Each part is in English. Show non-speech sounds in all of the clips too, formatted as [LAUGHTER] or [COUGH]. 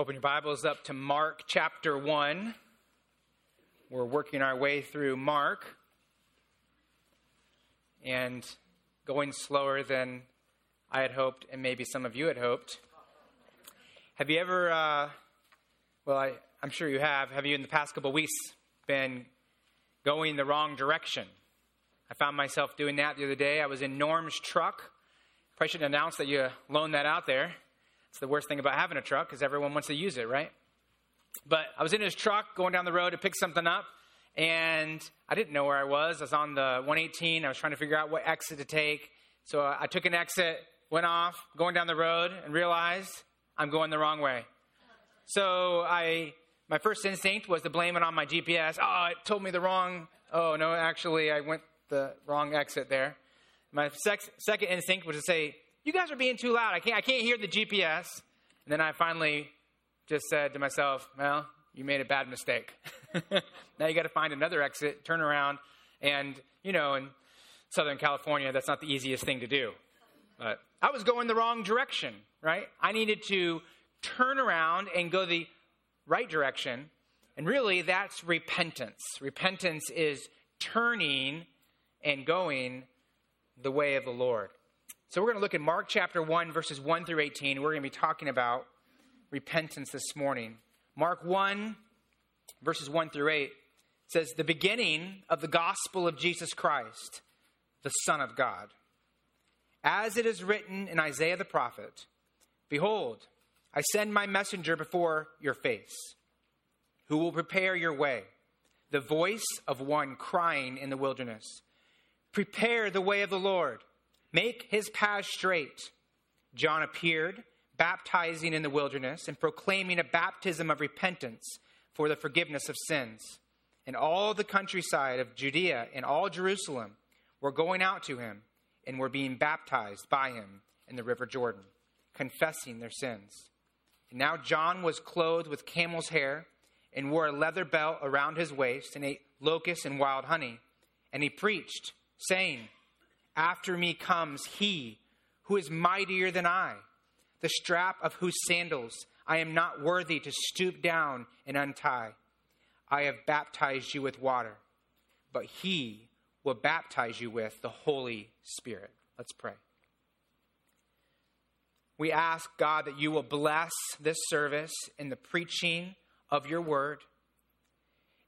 Open your Bibles up to Mark chapter 1. We're working our way through Mark and going slower than I had hoped, and maybe some of you had hoped. Have you ever, uh, well, I, I'm sure you have, have you in the past couple weeks been going the wrong direction? I found myself doing that the other day. I was in Norm's truck. Probably shouldn't announce that you loaned that out there. It's the worst thing about having a truck because everyone wants to use it, right? But I was in his truck going down the road to pick something up, and I didn't know where I was. I was on the 118. I was trying to figure out what exit to take. So I took an exit, went off, going down the road, and realized I'm going the wrong way. So I, my first instinct was to blame it on my GPS. Oh, it told me the wrong. Oh no, actually, I went the wrong exit there. My sec- second instinct was to say, you guys are being too loud. I can't, I can't hear the GPS. And then I finally just said to myself, well, you made a bad mistake. [LAUGHS] now you got to find another exit, turn around. And, you know, in Southern California, that's not the easiest thing to do. But I was going the wrong direction, right? I needed to turn around and go the right direction. And really, that's repentance. Repentance is turning and going the way of the Lord. So we're going to look at Mark chapter 1, verses 1 through 18. We're going to be talking about repentance this morning. Mark 1, verses 1 through 8 says, The beginning of the gospel of Jesus Christ, the Son of God. As it is written in Isaiah the prophet, Behold, I send my messenger before your face, who will prepare your way, the voice of one crying in the wilderness. Prepare the way of the Lord Make his path straight. John appeared, baptizing in the wilderness and proclaiming a baptism of repentance for the forgiveness of sins. And all the countryside of Judea and all Jerusalem were going out to him and were being baptized by him in the river Jordan, confessing their sins. And now John was clothed with camel's hair and wore a leather belt around his waist and ate locusts and wild honey. And he preached, saying, after me comes he who is mightier than I, the strap of whose sandals I am not worthy to stoop down and untie. I have baptized you with water, but he will baptize you with the Holy Spirit. Let's pray. We ask, God, that you will bless this service in the preaching of your word.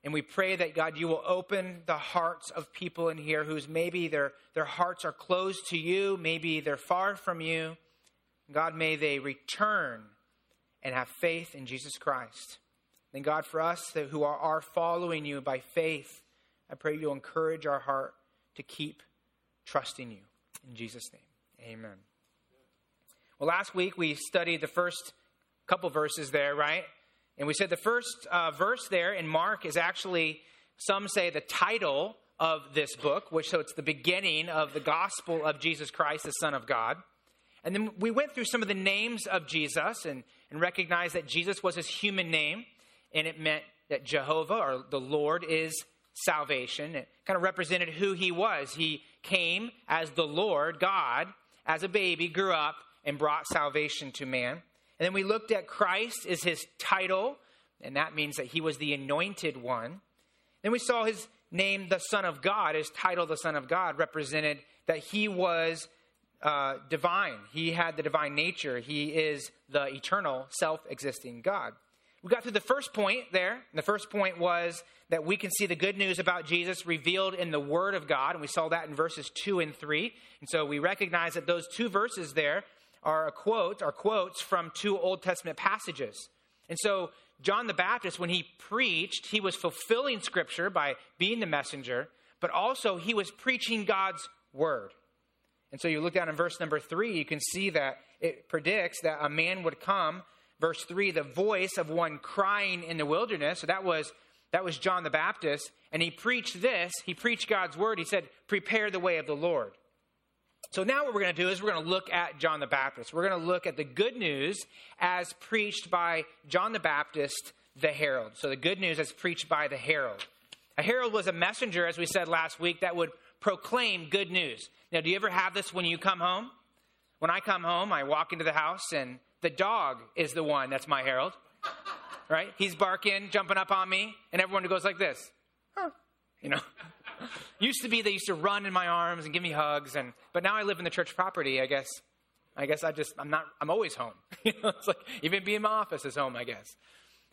And we pray that, God, you will open the hearts of people in here whose maybe their, their hearts are closed to you, maybe they're far from you. God, may they return and have faith in Jesus Christ. And God, for us who are, are following you by faith, I pray you'll encourage our heart to keep trusting you. In Jesus' name, amen. Well, last week we studied the first couple verses there, right? And we said the first uh, verse there in Mark is actually, some say, the title of this book, which so it's the beginning of the gospel of Jesus Christ, the Son of God. And then we went through some of the names of Jesus and, and recognized that Jesus was his human name, and it meant that Jehovah or the Lord is salvation. It kind of represented who he was. He came as the Lord, God, as a baby, grew up, and brought salvation to man. And then we looked at Christ as his title, and that means that he was the anointed one. Then we saw his name, the Son of God, his title, the Son of God, represented that he was uh, divine. He had the divine nature. He is the eternal, self existing God. We got through the first point there. And the first point was that we can see the good news about Jesus revealed in the Word of God. And we saw that in verses 2 and 3. And so we recognize that those two verses there are a quote, are quotes from two Old Testament passages. And so John the Baptist, when he preached, he was fulfilling scripture by being the messenger, but also he was preaching God's word. And so you look down in verse number three, you can see that it predicts that a man would come. Verse three, the voice of one crying in the wilderness. So that was that was John the Baptist, and he preached this. He preached God's word. He said, "Prepare the way of the Lord." So now what we're going to do is we're going to look at John the Baptist. We're going to look at the good news as preached by John the Baptist, the herald. So the good news as preached by the herald. A herald was a messenger, as we said last week, that would proclaim good news. Now, do you ever have this when you come home? When I come home, I walk into the house and the dog is the one that's my herald. right? He's barking, jumping up on me, and everyone goes like this. Huh. You know? Used to be they used to run in my arms and give me hugs, and but now I live in the church property. I guess, I guess I just I'm not I'm always home. [LAUGHS] you know, it's like even being in my office is home. I guess,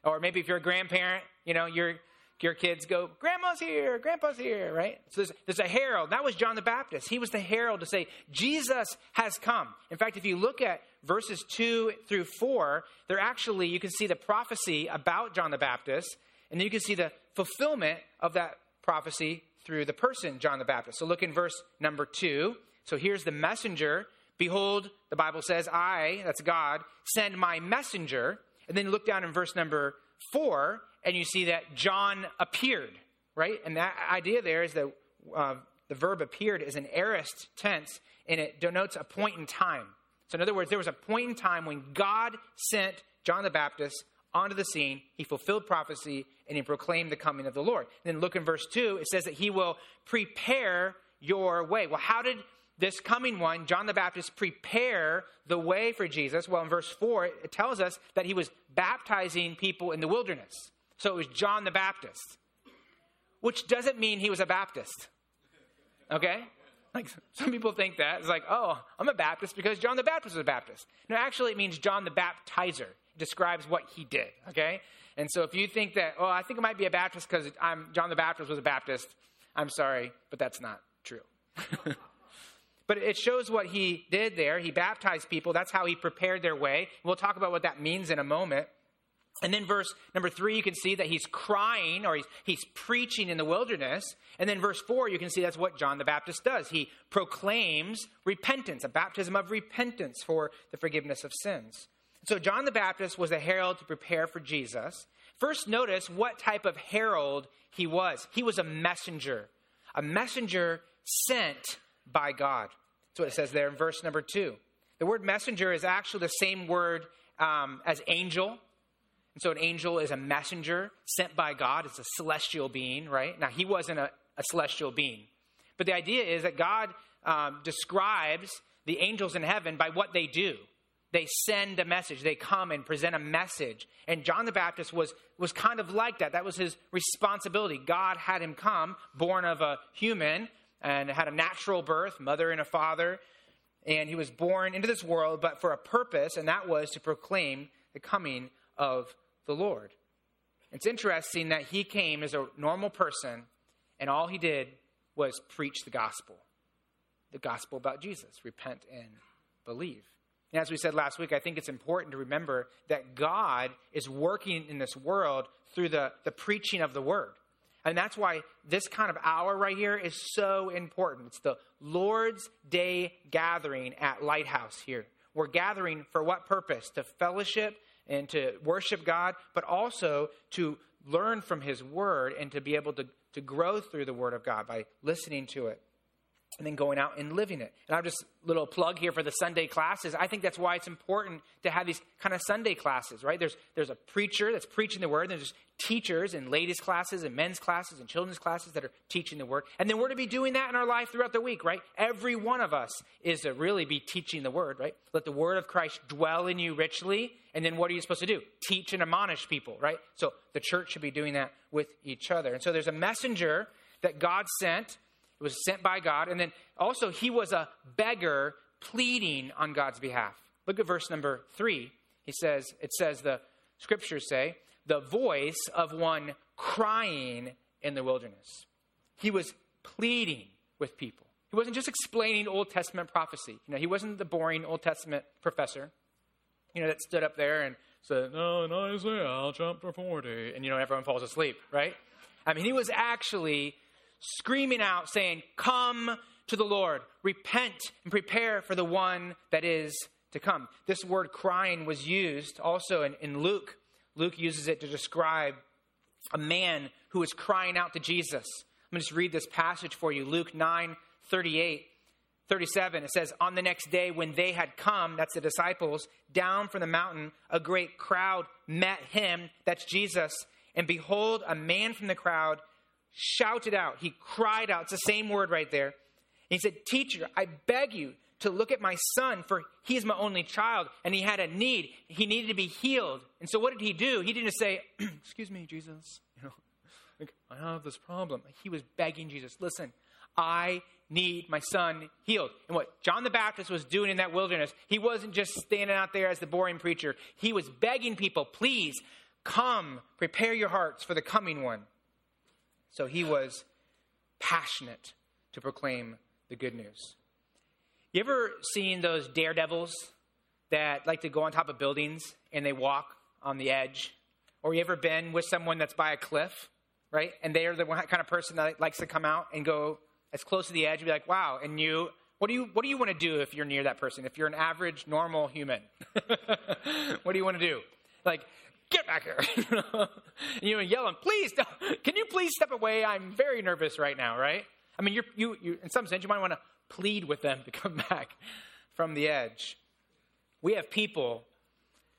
or maybe if you're a grandparent, you know, your your kids go, Grandma's here, Grandpa's here, right? So there's, there's a herald. That was John the Baptist. He was the herald to say Jesus has come. In fact, if you look at verses two through four, they're actually you can see the prophecy about John the Baptist, and then you can see the fulfillment of that prophecy through the person, John the Baptist. So look in verse number two. So here's the messenger. Behold, the Bible says, I, that's God, send my messenger. And then look down in verse number four, and you see that John appeared, right? And that idea there is that uh, the verb appeared is an aorist tense, and it denotes a point in time. So, in other words, there was a point in time when God sent John the Baptist onto the scene. He fulfilled prophecy and he proclaimed the coming of the Lord. And then look in verse 2, it says that he will prepare your way. Well, how did this coming one, John the Baptist, prepare the way for Jesus? Well, in verse 4, it tells us that he was baptizing people in the wilderness. So it was John the Baptist, which doesn't mean he was a Baptist. Okay? Like some people think that. It's like, oh, I'm a Baptist because John the Baptist was a Baptist. No, actually, it means John the Baptizer describes what he did, okay? And so if you think that, oh, I think it might be a Baptist because I'm John the Baptist was a Baptist, I'm sorry, but that's not true. [LAUGHS] but it shows what he did there. He baptized people. That's how he prepared their way. We'll talk about what that means in a moment. And then verse number three, you can see that he's crying or he's, he's preaching in the wilderness. And then verse four, you can see that's what John the Baptist does. He proclaims repentance, a baptism of repentance for the forgiveness of sins. So John the Baptist was a herald to prepare for Jesus. First, notice what type of herald he was. He was a messenger, a messenger sent by God. That's what it says there in verse number two. The word messenger is actually the same word um, as angel. And so an angel is a messenger sent by God. It's a celestial being, right? Now, he wasn't a, a celestial being. But the idea is that God um, describes the angels in heaven by what they do. They send a message. They come and present a message. And John the Baptist was, was kind of like that. That was his responsibility. God had him come, born of a human, and had a natural birth, mother and a father. And he was born into this world, but for a purpose, and that was to proclaim the coming of the Lord. It's interesting that he came as a normal person, and all he did was preach the gospel the gospel about Jesus repent and believe. And as we said last week, I think it's important to remember that God is working in this world through the, the preaching of the word. And that's why this kind of hour right here is so important. It's the Lord's Day gathering at Lighthouse here. We're gathering for what purpose? To fellowship and to worship God, but also to learn from His Word and to be able to, to grow through the Word of God by listening to it and then going out and living it. And I'm just little plug here for the Sunday classes. I think that's why it's important to have these kind of Sunday classes, right? There's there's a preacher that's preaching the word, there's teachers in ladies classes and men's classes and children's classes that are teaching the word. And then we're to be doing that in our life throughout the week, right? Every one of us is to really be teaching the word, right? Let the word of Christ dwell in you richly. And then what are you supposed to do? Teach and admonish people, right? So the church should be doing that with each other. And so there's a messenger that God sent it was sent by God. And then also, he was a beggar pleading on God's behalf. Look at verse number three. He says, it says, the scriptures say, the voice of one crying in the wilderness. He was pleading with people. He wasn't just explaining Old Testament prophecy. You know, he wasn't the boring Old Testament professor, you know, that stood up there and said, "No, in Isaiah chapter 40," and you know, everyone falls asleep, right? I mean, he was actually screaming out, saying, Come to the Lord, repent and prepare for the one that is to come. This word crying was used also in, in Luke. Luke uses it to describe a man who is crying out to Jesus. I'm going to just read this passage for you Luke 9 38. 37, it says, On the next day, when they had come, that's the disciples, down from the mountain, a great crowd met him, that's Jesus. And behold, a man from the crowd shouted out. He cried out. It's the same word right there. he said, Teacher, I beg you to look at my son, for he is my only child, and he had a need. He needed to be healed. And so what did he do? He didn't say, [CLEARS THROAT] Excuse me, Jesus, [LAUGHS] you know, like, I have this problem. He was begging Jesus, listen, I need my son healed. And what John the Baptist was doing in that wilderness, he wasn't just standing out there as the boring preacher. He was begging people, please come, prepare your hearts for the coming one. So he was passionate to proclaim the good news. You ever seen those daredevils that like to go on top of buildings and they walk on the edge? Or you ever been with someone that's by a cliff, right? And they are the kind of person that likes to come out and go as close to the edge and be like, wow. And you, what do you, what do you want to do if you're near that person? If you're an average, normal human, [LAUGHS] what do you want to do? Like, get back here. [LAUGHS] you know, yelling, please, can you please step away? I'm very nervous right now, right? I mean, you're, you, you, in some sense, you might want to plead with them to come [LAUGHS] back from the edge. We have people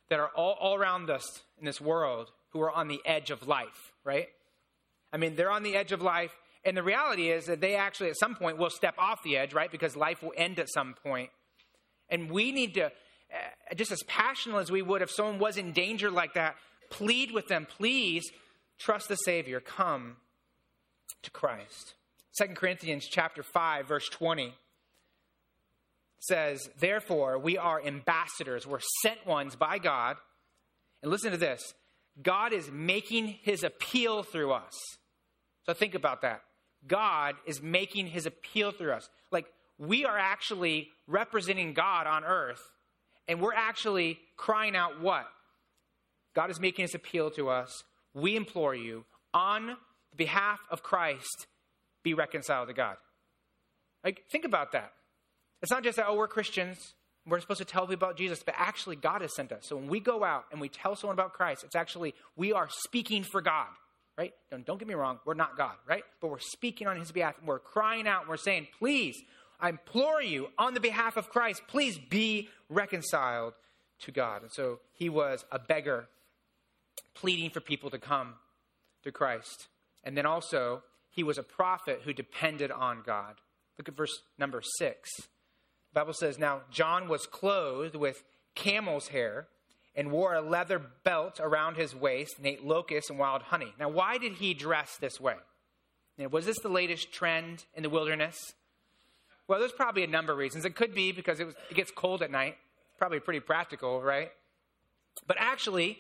that are all, all around us in this world who are on the edge of life, right? I mean, they're on the edge of life, and the reality is that they actually, at some point, will step off the edge, right? Because life will end at some point. And we need to, Uh, just as passionate as we would if someone was in danger like that, plead with them, please trust the Savior, come to Christ. 2 Corinthians chapter 5 verse 20 says, "Therefore we are ambassadors, we're sent ones by God." And listen to this. God is making his appeal through us. So think about that. God is making his appeal through us. Like we are actually representing God on earth, and we're actually crying out what? God is making his appeal to us. We implore you, on behalf of Christ, be reconciled to God. Like, think about that. It's not just that, oh, we're Christians, we're supposed to tell people about Jesus, but actually, God has sent us. So when we go out and we tell someone about Christ, it's actually, we are speaking for God, right? Don't, don't get me wrong, we're not God, right? But we're speaking on his behalf, and we're crying out, and we're saying, please, I implore you, on the behalf of Christ, please be reconciled to God. And so he was a beggar pleading for people to come to Christ. And then also, he was a prophet who depended on God. Look at verse number six. The Bible says, Now John was clothed with camel's hair and wore a leather belt around his waist and ate locusts and wild honey. Now, why did he dress this way? was this the latest trend in the wilderness? Well, there's probably a number of reasons. It could be because it, was, it gets cold at night. Probably pretty practical, right? But actually,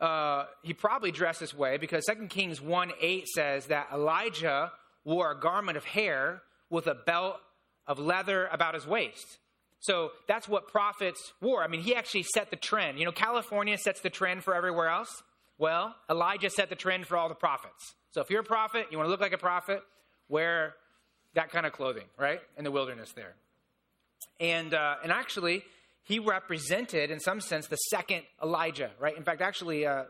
uh, he probably dressed this way because 2 Kings 1 8 says that Elijah wore a garment of hair with a belt of leather about his waist. So that's what prophets wore. I mean, he actually set the trend. You know, California sets the trend for everywhere else. Well, Elijah set the trend for all the prophets. So if you're a prophet, you want to look like a prophet, wear that kind of clothing, right? In the wilderness there. And, uh, and actually, he represented, in some sense, the second Elijah, right? In fact, actually, uh,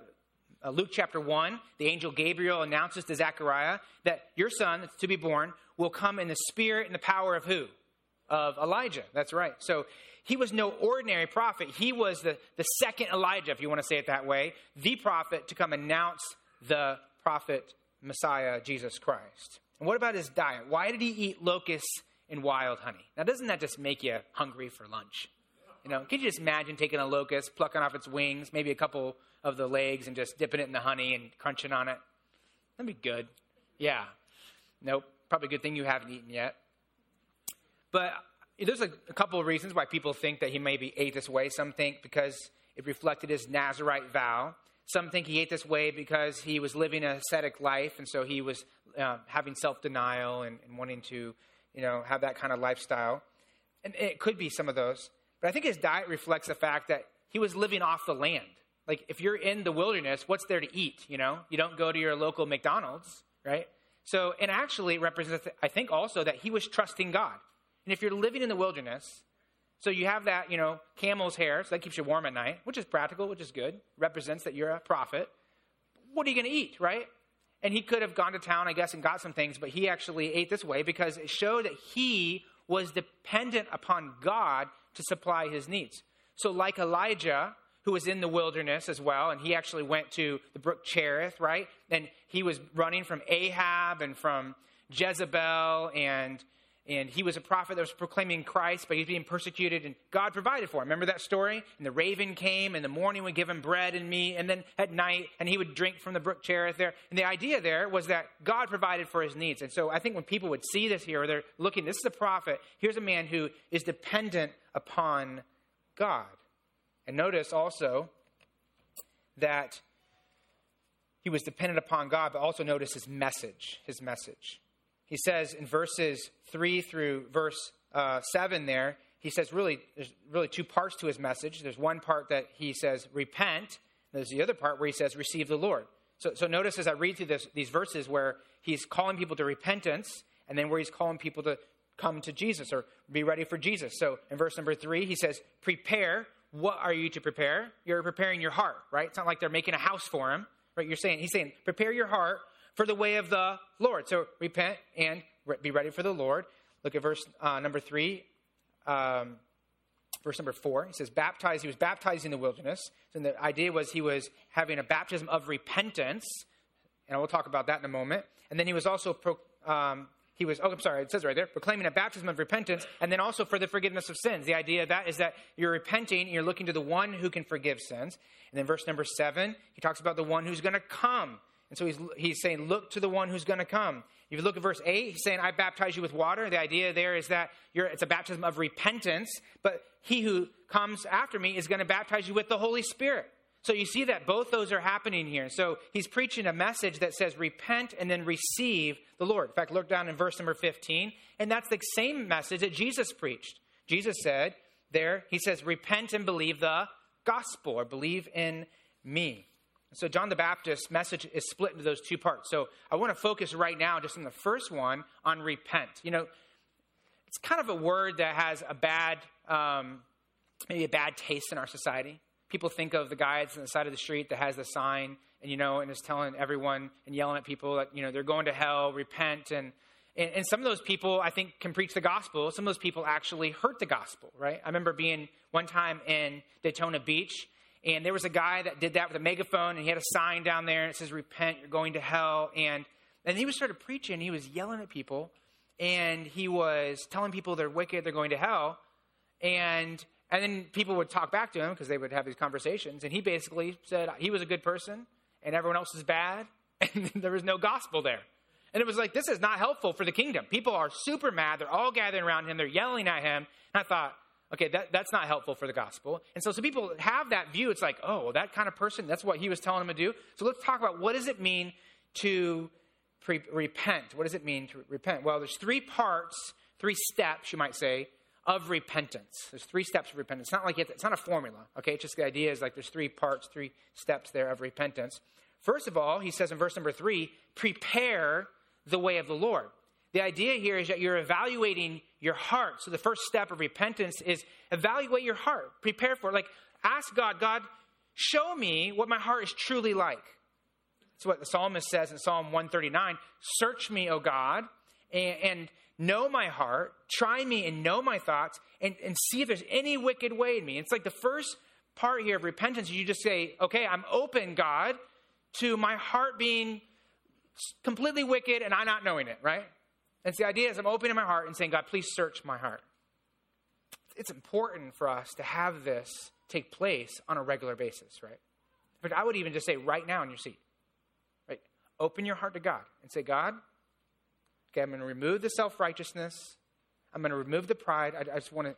uh, Luke chapter 1, the angel Gabriel announces to Zechariah that your son that's to be born will come in the spirit and the power of who? Of Elijah. That's right. So he was no ordinary prophet. He was the, the second Elijah, if you want to say it that way, the prophet to come announce the prophet Messiah, Jesus Christ. And what about his diet? Why did he eat locusts and wild honey? Now, doesn't that just make you hungry for lunch? You know, can you just imagine taking a locust, plucking off its wings, maybe a couple of the legs, and just dipping it in the honey and crunching on it? That'd be good. Yeah. Nope. Probably a good thing you haven't eaten yet. But there's a, a couple of reasons why people think that he maybe ate this way. Some think because it reflected his Nazarite vow. Some think he ate this way because he was living an ascetic life, and so he was uh, having self denial and, and, wanting to, you know, have that kind of lifestyle. And it could be some of those. But I think his diet reflects the fact that he was living off the land. Like, if you're in the wilderness, what's there to eat? You know, you don't go to your local McDonald's, right? So, and actually it represents, I think, also that he was trusting God. And if you're living in the wilderness, so you have that, you know, camel's hair, so that keeps you warm at night, which is practical, which is good, represents that you're a prophet. What are you going to eat, right? And he could have gone to town, I guess, and got some things, but he actually ate this way because it showed that he was dependent upon God to supply his needs. So, like Elijah, who was in the wilderness as well, and he actually went to the brook Cherith, right? And he was running from Ahab and from Jezebel and and he was a prophet that was proclaiming Christ, but he was being persecuted, and God provided for him. Remember that story? And the raven came, and the morning would give him bread and meat, and then at night, and he would drink from the brook Cherith there. And the idea there was that God provided for his needs. And so I think when people would see this here, or they're looking, this is a prophet, here's a man who is dependent upon God. And notice also that he was dependent upon God, but also notice his message, his message. He says in verses 3 through verse uh, 7 there, he says really, there's really two parts to his message. There's one part that he says, repent. There's the other part where he says, receive the Lord. So, so notice as I read through this, these verses where he's calling people to repentance and then where he's calling people to come to Jesus or be ready for Jesus. So in verse number 3, he says, prepare. What are you to prepare? You're preparing your heart, right? It's not like they're making a house for him, right? You're saying, he's saying, prepare your heart for the way of the Lord. So repent and be ready for the Lord. Look at verse uh, number three, um, verse number four. He says, baptized. He was baptized in the wilderness. So the idea was he was having a baptism of repentance. And we'll talk about that in a moment. And then he was also, pro, um, he was, oh, I'm sorry, it says right there, proclaiming a baptism of repentance, and then also for the forgiveness of sins. The idea of that is that you're repenting and you're looking to the one who can forgive sins. And then verse number seven, he talks about the one who's going to come. And so he's, he's saying, look to the one who's going to come. If you look at verse 8, he's saying, I baptize you with water. The idea there is that it's a baptism of repentance, but he who comes after me is going to baptize you with the Holy Spirit. So you see that both those are happening here. So he's preaching a message that says, repent and then receive the Lord. In fact, look down in verse number 15, and that's the same message that Jesus preached. Jesus said there, he says, repent and believe the gospel, or believe in me. So, John the Baptist's message is split into those two parts. So, I want to focus right now just on the first one on repent. You know, it's kind of a word that has a bad, um, maybe a bad taste in our society. People think of the guy that's on the side of the street that has the sign and, you know, and is telling everyone and yelling at people that, you know, they're going to hell, repent. And, and, and some of those people, I think, can preach the gospel. Some of those people actually hurt the gospel, right? I remember being one time in Daytona Beach and there was a guy that did that with a megaphone, and he had a sign down there, and it says, Repent, you're going to hell. And, and he was started preaching, he was yelling at people, and he was telling people they're wicked, they're going to hell. And, and then people would talk back to him because they would have these conversations. And he basically said he was a good person, and everyone else is bad, [LAUGHS] and there was no gospel there. And it was like, this is not helpful for the kingdom. People are super mad. They're all gathering around him. They're yelling at him. And I thought, Okay, that, that's not helpful for the gospel. And so some people have that view. It's like, oh, well, that kind of person, that's what he was telling them to do. So let's talk about what does it mean to pre- repent? What does it mean to repent? Well, there's three parts, three steps, you might say, of repentance. There's three steps of repentance. It's not like it's not a formula, okay? It's just the idea is like there's three parts, three steps there of repentance. First of all, he says in verse number three, prepare the way of the Lord. The idea here is that you're evaluating your heart. So the first step of repentance is evaluate your heart. Prepare for it. Like ask God, God, show me what my heart is truly like. That's what the psalmist says in Psalm 139. Search me, O God, and, and know my heart. Try me and know my thoughts and, and see if there's any wicked way in me. It's like the first part here of repentance, you just say, okay, I'm open, God, to my heart being completely wicked and I not knowing it, right? And so the idea is I'm opening my heart and saying, God, please search my heart. It's important for us to have this take place on a regular basis, right? But I would even just say right now in your seat, right? Open your heart to God and say, God, okay, I'm going to remove the self righteousness. I'm going to remove the pride. I, I just want to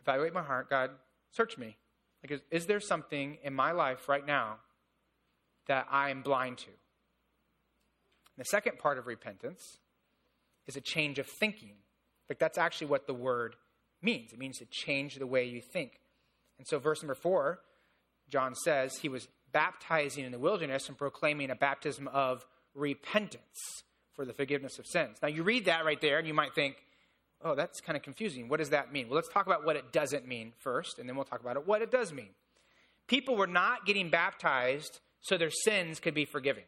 evaluate my heart. God, search me. Like, is, is there something in my life right now that I am blind to? And the second part of repentance is a change of thinking. But that's actually what the word means. It means to change the way you think. And so, verse number four, John says he was baptizing in the wilderness and proclaiming a baptism of repentance for the forgiveness of sins. Now, you read that right there, and you might think, oh, that's kind of confusing. What does that mean? Well, let's talk about what it doesn't mean first, and then we'll talk about it, what it does mean. People were not getting baptized so their sins could be forgiven.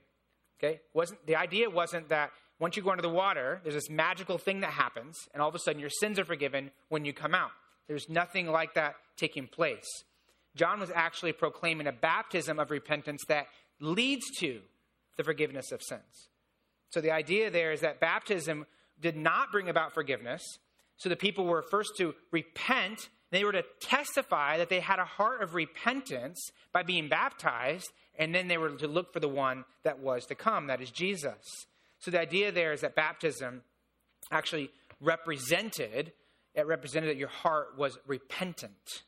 Okay? Wasn't, the idea wasn't that once you go under the water, there's this magical thing that happens, and all of a sudden your sins are forgiven when you come out. There's nothing like that taking place. John was actually proclaiming a baptism of repentance that leads to the forgiveness of sins. So the idea there is that baptism did not bring about forgiveness. So the people were first to repent. They were to testify that they had a heart of repentance by being baptized, and then they were to look for the one that was to come, that is Jesus. So the idea there is that baptism actually represented it represented that your heart was repentant.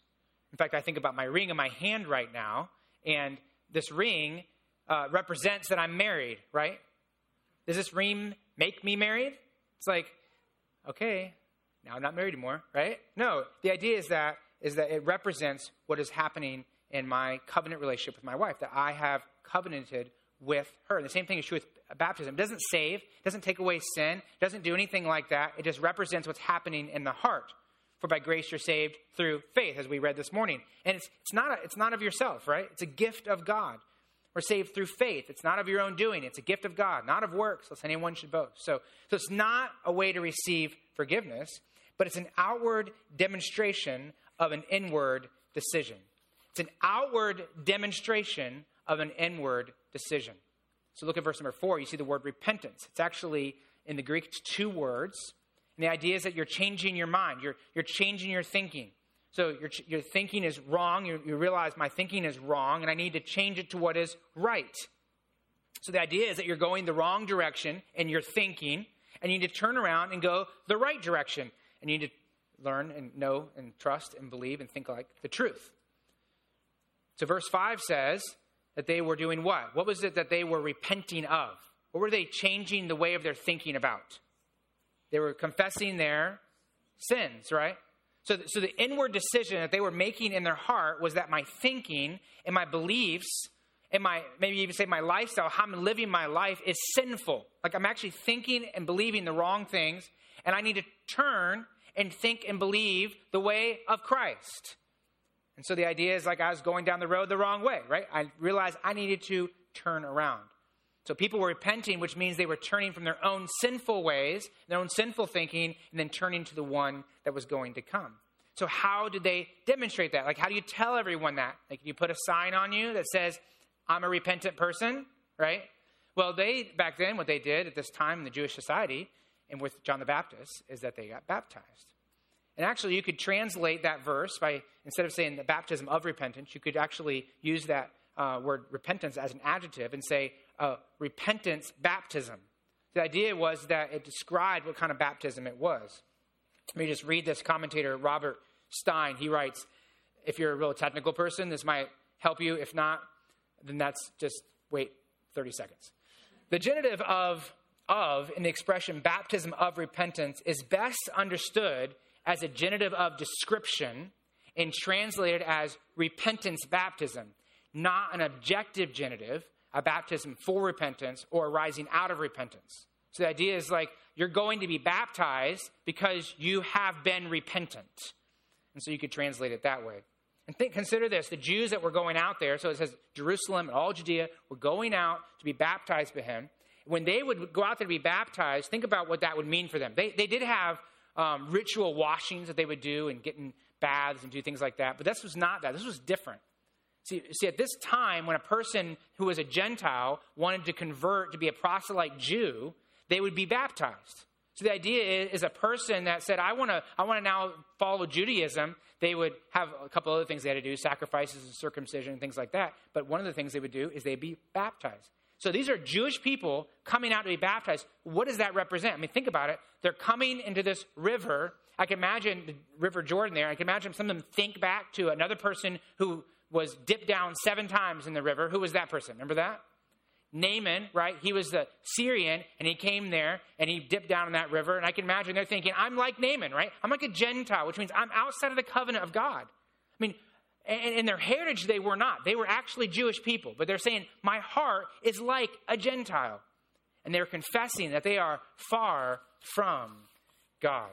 In fact, I think about my ring in my hand right now, and this ring uh, represents that I'm married, right? Does this ring make me married? It's like, okay, now I'm not married anymore, right? No, the idea is that is that it represents what is happening in my covenant relationship with my wife, that I have covenanted with her. The same thing is true with baptism. It doesn't save, doesn't take away sin, doesn't do anything like that. It just represents what's happening in the heart. For by grace you're saved through faith, as we read this morning. And it's, it's, not, a, it's not of yourself, right? It's a gift of God. We're saved through faith. It's not of your own doing. It's a gift of God, not of works, lest anyone should boast. So, so it's not a way to receive forgiveness, but it's an outward demonstration of an inward decision. It's an outward demonstration of an inward decision. So look at verse number four. You see the word repentance. It's actually in the Greek it's two words. And the idea is that you're changing your mind, you're, you're changing your thinking. So your, your thinking is wrong. You, you realize my thinking is wrong, and I need to change it to what is right. So the idea is that you're going the wrong direction in your thinking, and you need to turn around and go the right direction. And you need to learn and know and trust and believe and think like the truth. So verse 5 says, that they were doing what? What was it that they were repenting of? What were they changing the way of their thinking about? They were confessing their sins, right? So, so the inward decision that they were making in their heart was that my thinking and my beliefs and my maybe even say my lifestyle, how I'm living my life is sinful. Like I'm actually thinking and believing the wrong things, and I need to turn and think and believe the way of Christ. And so the idea is like I was going down the road the wrong way, right? I realized I needed to turn around. So people were repenting, which means they were turning from their own sinful ways, their own sinful thinking, and then turning to the one that was going to come. So how did they demonstrate that? Like, how do you tell everyone that? Like, you put a sign on you that says, I'm a repentant person, right? Well, they, back then, what they did at this time in the Jewish society and with John the Baptist is that they got baptized. And actually, you could translate that verse by, instead of saying the baptism of repentance, you could actually use that uh, word repentance as an adjective and say uh, repentance baptism. The idea was that it described what kind of baptism it was. Let me just read this commentator, Robert Stein. He writes If you're a real technical person, this might help you. If not, then that's just wait 30 seconds. The genitive of of in the expression baptism of repentance is best understood as a genitive of description and translated as repentance baptism, not an objective genitive, a baptism for repentance or rising out of repentance. So the idea is like you're going to be baptized because you have been repentant. And so you could translate it that way. And think, consider this the Jews that were going out there, so it says Jerusalem and all Judea were going out to be baptized by him. When they would go out there to be baptized, think about what that would mean for them. They, they did have um, ritual washings that they would do and getting baths and do things like that. But this was not that. This was different. See, see, at this time, when a person who was a Gentile wanted to convert to be a proselyte Jew, they would be baptized. So the idea is, is a person that said, I want to I wanna now follow Judaism, they would have a couple other things they had to do, sacrifices and circumcision and things like that. But one of the things they would do is they'd be baptized. So these are Jewish people coming out to be baptized. What does that represent? I mean, think about it. They're coming into this river. I can imagine the River Jordan there. I can imagine some of them think back to another person who was dipped down seven times in the river. Who was that person? Remember that? Naaman, right? He was the Syrian, and he came there and he dipped down in that river. And I can imagine they're thinking, I'm like Naaman, right? I'm like a Gentile, which means I'm outside of the covenant of God. And in their heritage, they were not. They were actually Jewish people. But they're saying, My heart is like a Gentile. And they're confessing that they are far from God.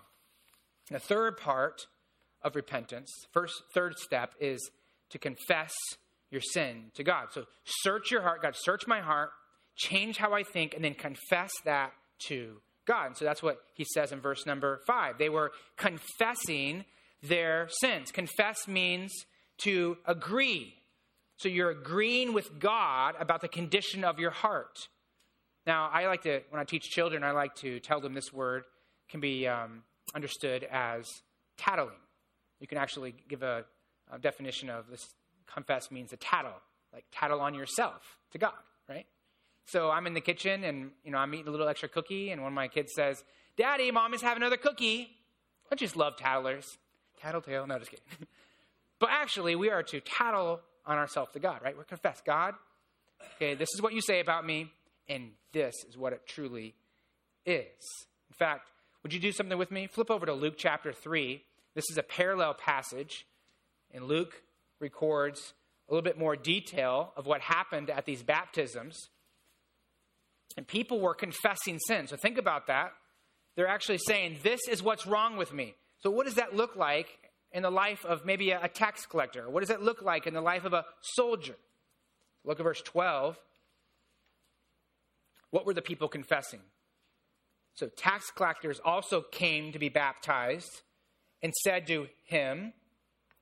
The third part of repentance, first, third step, is to confess your sin to God. So search your heart. God, search my heart, change how I think, and then confess that to God. And so that's what he says in verse number five. They were confessing their sins. Confess means to agree. So you're agreeing with God about the condition of your heart. Now, I like to, when I teach children, I like to tell them this word. can be um, understood as tattling. You can actually give a, a definition of this confess means to tattle, like tattle on yourself to God, right? So I'm in the kitchen and you know I'm eating a little extra cookie, and one of my kids says, "Daddy, mommy's having another cookie." I just love tattlers. Tattletale. No, just kidding. [LAUGHS] but actually, we are to tattle on ourselves to God, right? We're confess, God. Okay, this is what you say about me, and this is what it truly is. In fact, would you do something with me? Flip over to Luke chapter 3. This is a parallel passage, and Luke records a little bit more detail of what happened at these baptisms. And people were confessing sin. So think about that. They're actually saying, This is what's wrong with me. So, what does that look like in the life of maybe a, tax collector? What does that look like in the life of a soldier? Look at verse 12. What were the people confessing? So, tax collectors also came to be baptized and said to him,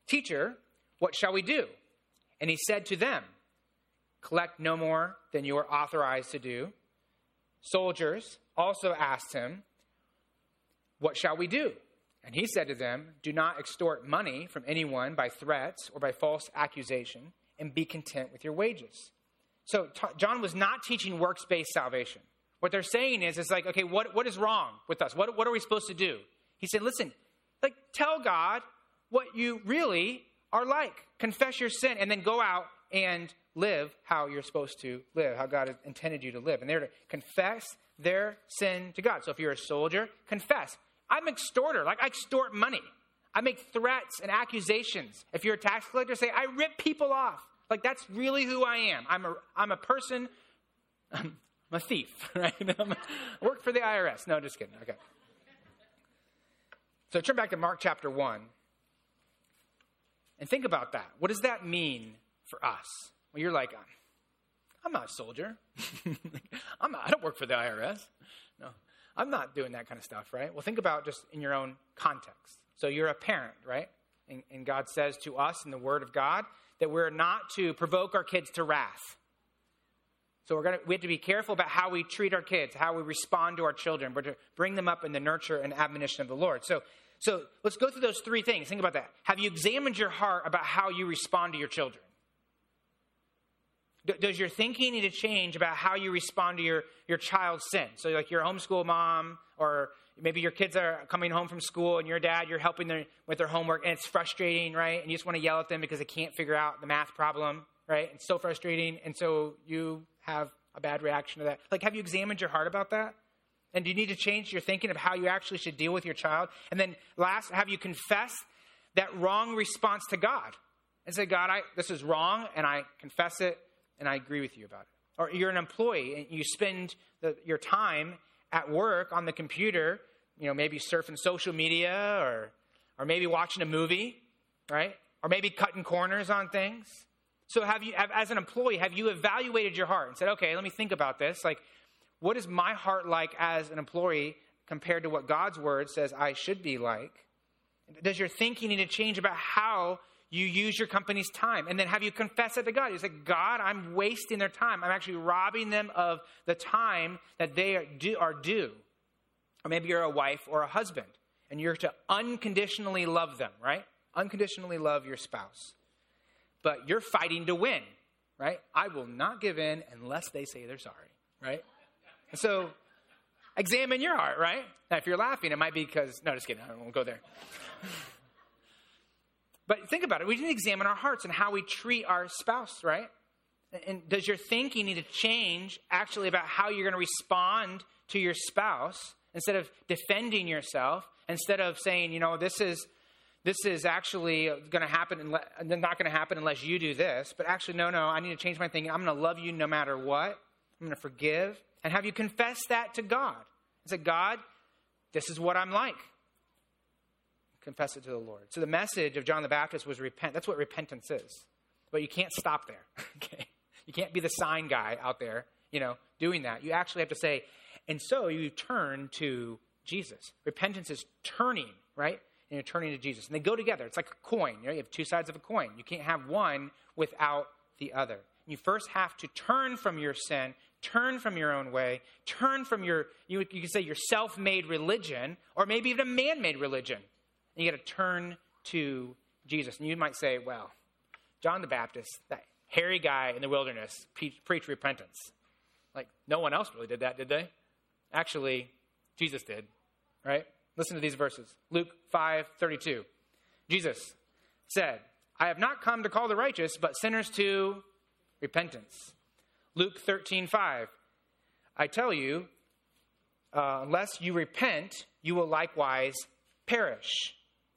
Teacher, what shall we do? And he said to them, Collect no more than you are authorized to do. Soldiers also asked him, What shall we do? And he said to them, Do not extort money from anyone by threats or by false accusation, and be content with your wages. So t- John was not teaching works based salvation. What they're saying is, it's like, okay, what, what is wrong with us? What, what are we supposed to do? He said, listen, like, tell God what you really are like. Confess your sin, and then go out and live how you're supposed to live, how God intended you to live. And they're to confess their sin to God. So if you're a soldier, confess. I'm extorter. Like I extort money. I make threats and accusations. If you're a tax collector, say, I rip people off. Like that's really who I am. I'm a, I'm a person, [LAUGHS] I'm a thief, [LAUGHS] right? [LAUGHS] I work for the IRS. No, just kidding. Okay. So turn back to Mark chapter 1 and think about that. What does that mean for us? Well, you're like, I'm not a soldier. I'm not, I don't work for the IRS. No, I'm not doing that kind of stuff, right? Well, think about just in your own context. So you're a parent, right? And, and God says to us in the Word of God that we're not to provoke our kids to wrath. So we're gonna, we have to be careful about how we treat our kids, how we respond to our children. We're to bring them up in the nurture and admonition of the Lord. So, so let's go through those three things. Think about that. Have you examined your heart about how you respond to your children? Does your thinking need to change about how you respond to your, your child's sin? So, like your homeschool mom, or maybe your kids are coming home from school and your dad, you're helping them with their homework, and it's frustrating, right? And you just want to yell at them because they can't figure out the math problem, right? It's so frustrating. And so you have a bad reaction to that. Like, have you examined your heart about that? And do you need to change your thinking of how you actually should deal with your child? And then, last, have you confessed that wrong response to God? And say, God, I, this is wrong, and I confess it and I agree with you about it. Or you're an employee and you spend the, your time at work on the computer, you know, maybe surfing social media or, or maybe watching a movie, right? Or maybe cutting corners on things. So, have you, as an employee, have you evaluated your heart and said, okay, let me think about this? Like, what is my heart like as an employee compared to what God's word says I should be like? Does your thinking need to change about how you use your company's time. And then have you confess it to God? You say, God, I'm wasting their time. I'm actually robbing them of the time that they are due. Are due. Or maybe you're a wife or a husband, and you're to unconditionally love them, right? Unconditionally love your spouse. But you're fighting to win, right? I will not give in unless they say they're sorry, right? And so examine your heart, right? Now, if you're laughing, it might be because, no, just kidding, I won't go there. But think about it. We need to examine our hearts and how we treat our spouse, right? And does your thinking need to change actually about how you're going to respond to your spouse instead of defending yourself, instead of saying, you know, this is this is actually going to happen and not going to happen unless you do this, but actually no, no, I need to change my thinking. I'm going to love you no matter what. I'm going to forgive. And have you confessed that to God? And say, God, this is what I'm like confess it to the Lord. So the message of John the Baptist was repent. That's what repentance is. But you can't stop there. [LAUGHS] okay? You can't be the sign guy out there, you know, doing that. You actually have to say, and so you turn to Jesus. Repentance is turning, right? And you're turning to Jesus. And they go together. It's like a coin. You, know, you have two sides of a coin. You can't have one without the other. You first have to turn from your sin, Turn from your own way. Turn from your, you, you can say, your self made religion, or maybe even a man made religion. And you got to turn to Jesus. And you might say, well, John the Baptist, that hairy guy in the wilderness, pre- preached repentance. Like, no one else really did that, did they? Actually, Jesus did, right? Listen to these verses Luke 5 32. Jesus said, I have not come to call the righteous, but sinners to repentance. Luke 13 5. I tell you, uh, unless you repent, you will likewise perish.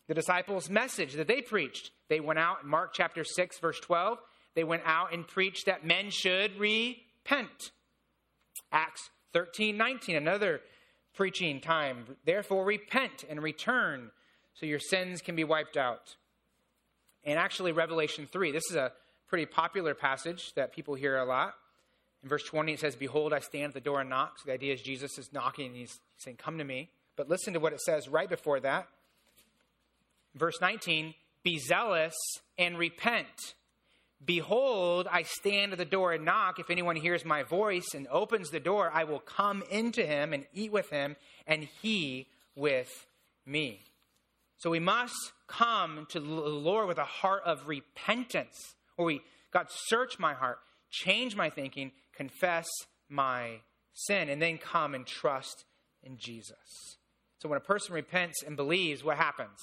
The disciples' message that they preached, they went out in Mark chapter 6, verse 12. They went out and preached that men should repent. Acts 13 19, another preaching time. Therefore, repent and return so your sins can be wiped out. And actually, Revelation 3, this is a pretty popular passage that people hear a lot. In verse 20, it says, Behold, I stand at the door and knock. So the idea is Jesus is knocking and he's saying, Come to me. But listen to what it says right before that. Verse 19, Be zealous and repent. Behold, I stand at the door and knock. If anyone hears my voice and opens the door, I will come into him and eat with him, and he with me. So we must come to the Lord with a heart of repentance, where we, God, search my heart, change my thinking, confess my sin, and then come and trust in Jesus. So when a person repents and believes, what happens?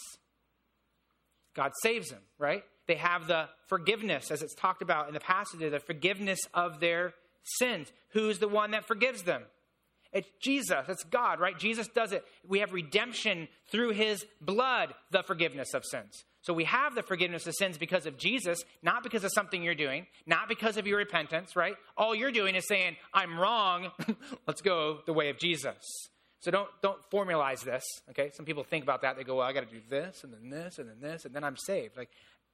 God saves them, right? They have the forgiveness, as it's talked about in the passage, the forgiveness of their sins. Who's the one that forgives them? It's Jesus. It's God, right? Jesus does it. We have redemption through his blood, the forgiveness of sins. So we have the forgiveness of sins because of Jesus, not because of something you're doing, not because of your repentance, right? All you're doing is saying, I'm wrong. [LAUGHS] Let's go the way of Jesus. So don't don't formalize this. Okay, some people think about that. They go, "Well, I got to do this, and then this, and then this, and then I'm saved." Like,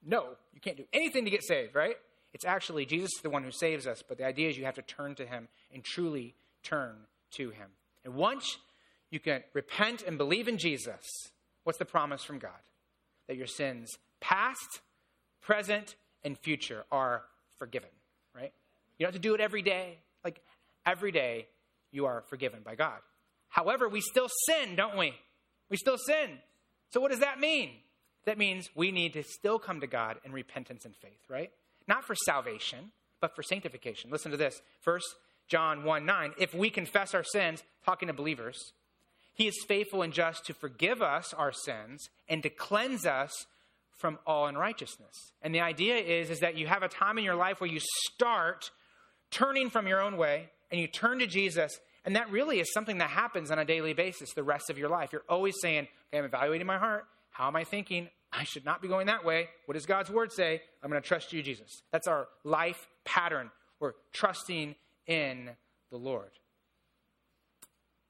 no, you can't do anything to get saved, right? It's actually Jesus is the one who saves us, but the idea is you have to turn to Him and truly turn to Him. And once you can repent and believe in Jesus, what's the promise from God? That your sins, past, present, and future, are forgiven, right? You don't have to do it every day. Like, every day, you are forgiven by God. However, we still sin, don't we? We still sin. So, what does that mean? That means we need to still come to God in repentance and faith, right? Not for salvation, but for sanctification. Listen to this. First John 1 9. If we confess our sins, talking to believers, he is faithful and just to forgive us our sins and to cleanse us from all unrighteousness. And the idea is, is that you have a time in your life where you start turning from your own way and you turn to Jesus and that really is something that happens on a daily basis the rest of your life. You're always saying, okay, I'm evaluating my heart. How am I thinking? I should not be going that way. What does God's word say? I'm going to trust you, Jesus. That's our life pattern. We're trusting in the Lord.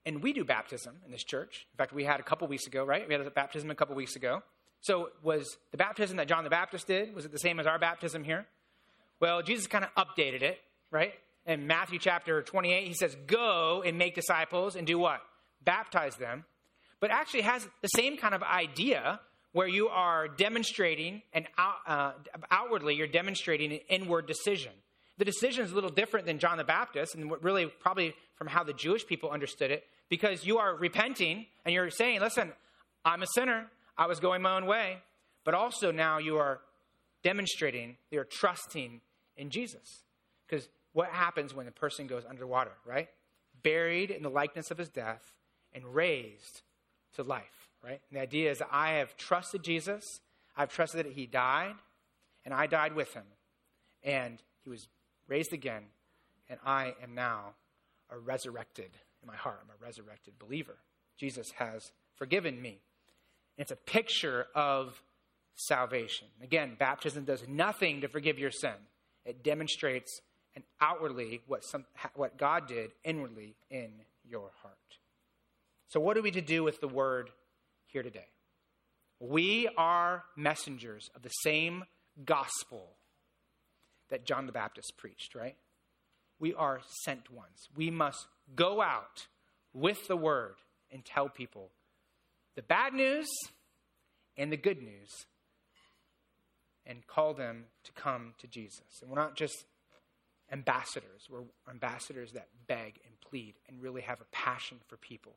And we do baptism in this church. In fact, we had a couple weeks ago, right? We had a baptism a couple weeks ago. So, was the baptism that John the Baptist did, was it the same as our baptism here? Well, Jesus kind of updated it, right? In Matthew chapter 28, he says, Go and make disciples and do what? Baptize them. But actually has the same kind of idea where you are demonstrating and out, uh, outwardly you're demonstrating an inward decision. The decision is a little different than John the Baptist, and really probably from how the Jewish people understood it, because you are repenting and you're saying, Listen, I'm a sinner. I was going my own way. But also now you are demonstrating, you're trusting in Jesus. Because what happens when a person goes underwater, right? Buried in the likeness of his death and raised to life, right? And the idea is that I have trusted Jesus, I've trusted that he died, and I died with him. And he was raised again, and I am now a resurrected in my heart. I'm a resurrected believer. Jesus has forgiven me. And it's a picture of salvation. Again, baptism does nothing to forgive your sin. It demonstrates and outwardly what, some, what God did inwardly in your heart. So, what are we to do with the word here today? We are messengers of the same gospel that John the Baptist preached, right? We are sent ones. We must go out with the word and tell people the bad news and the good news and call them to come to Jesus. And we're not just ambassadors. We're ambassadors that beg and plead and really have a passion for people.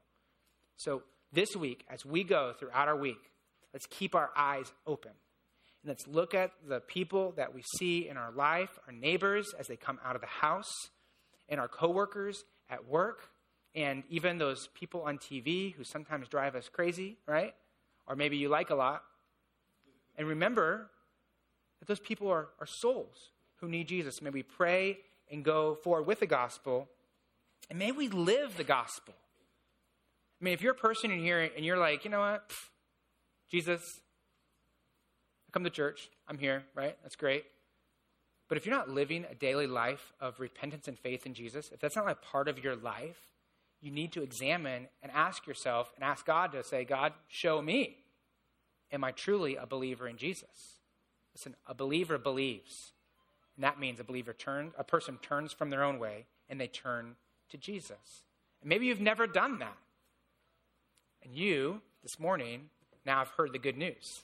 So this week, as we go throughout our week, let's keep our eyes open. And let's look at the people that we see in our life, our neighbors as they come out of the house, and our coworkers at work, and even those people on TV who sometimes drive us crazy, right? Or maybe you like a lot. And remember that those people are, are souls who need Jesus. May we pray and go forward with the gospel, and may we live the gospel. I mean, if you're a person in here and you're like, you know what, Pfft, Jesus, I come to church, I'm here, right? That's great. But if you're not living a daily life of repentance and faith in Jesus, if that's not like part of your life, you need to examine and ask yourself and ask God to say, God, show me. Am I truly a believer in Jesus? Listen, a believer believes. And that means a believer turns, a person turns from their own way and they turn to Jesus. And maybe you've never done that. And you, this morning, now have heard the good news.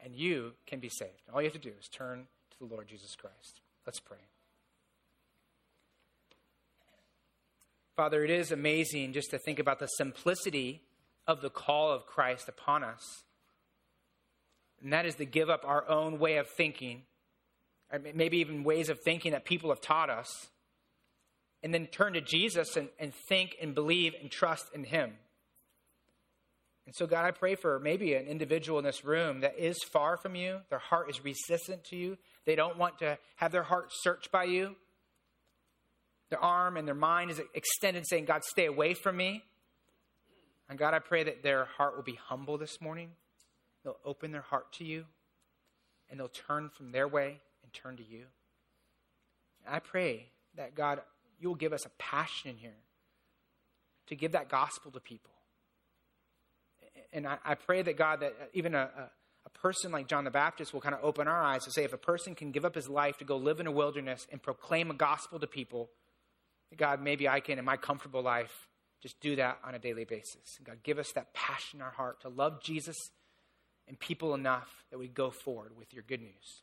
And you can be saved. All you have to do is turn to the Lord Jesus Christ. Let's pray. Father, it is amazing just to think about the simplicity of the call of Christ upon us. And that is to give up our own way of thinking, maybe even ways of thinking that people have taught us, and then turn to Jesus and, and think and believe and trust in Him. And so, God, I pray for maybe an individual in this room that is far from you. Their heart is resistant to you. They don't want to have their heart searched by you. Their arm and their mind is extended, saying, God, stay away from me. And God, I pray that their heart will be humble this morning. They'll open their heart to you, and they'll turn from their way and turn to you. I pray that, God, you will give us a passion here to give that gospel to people and I, I, pray that God, that even a, a, a person like John the Baptist will kind of open our eyes to say, if a person can give up his life to go live in a wilderness and proclaim a gospel to people, God, maybe I can, in my comfortable life, just do that on a daily basis. God, give us that passion in our heart to love Jesus and people enough that we go forward with your good news.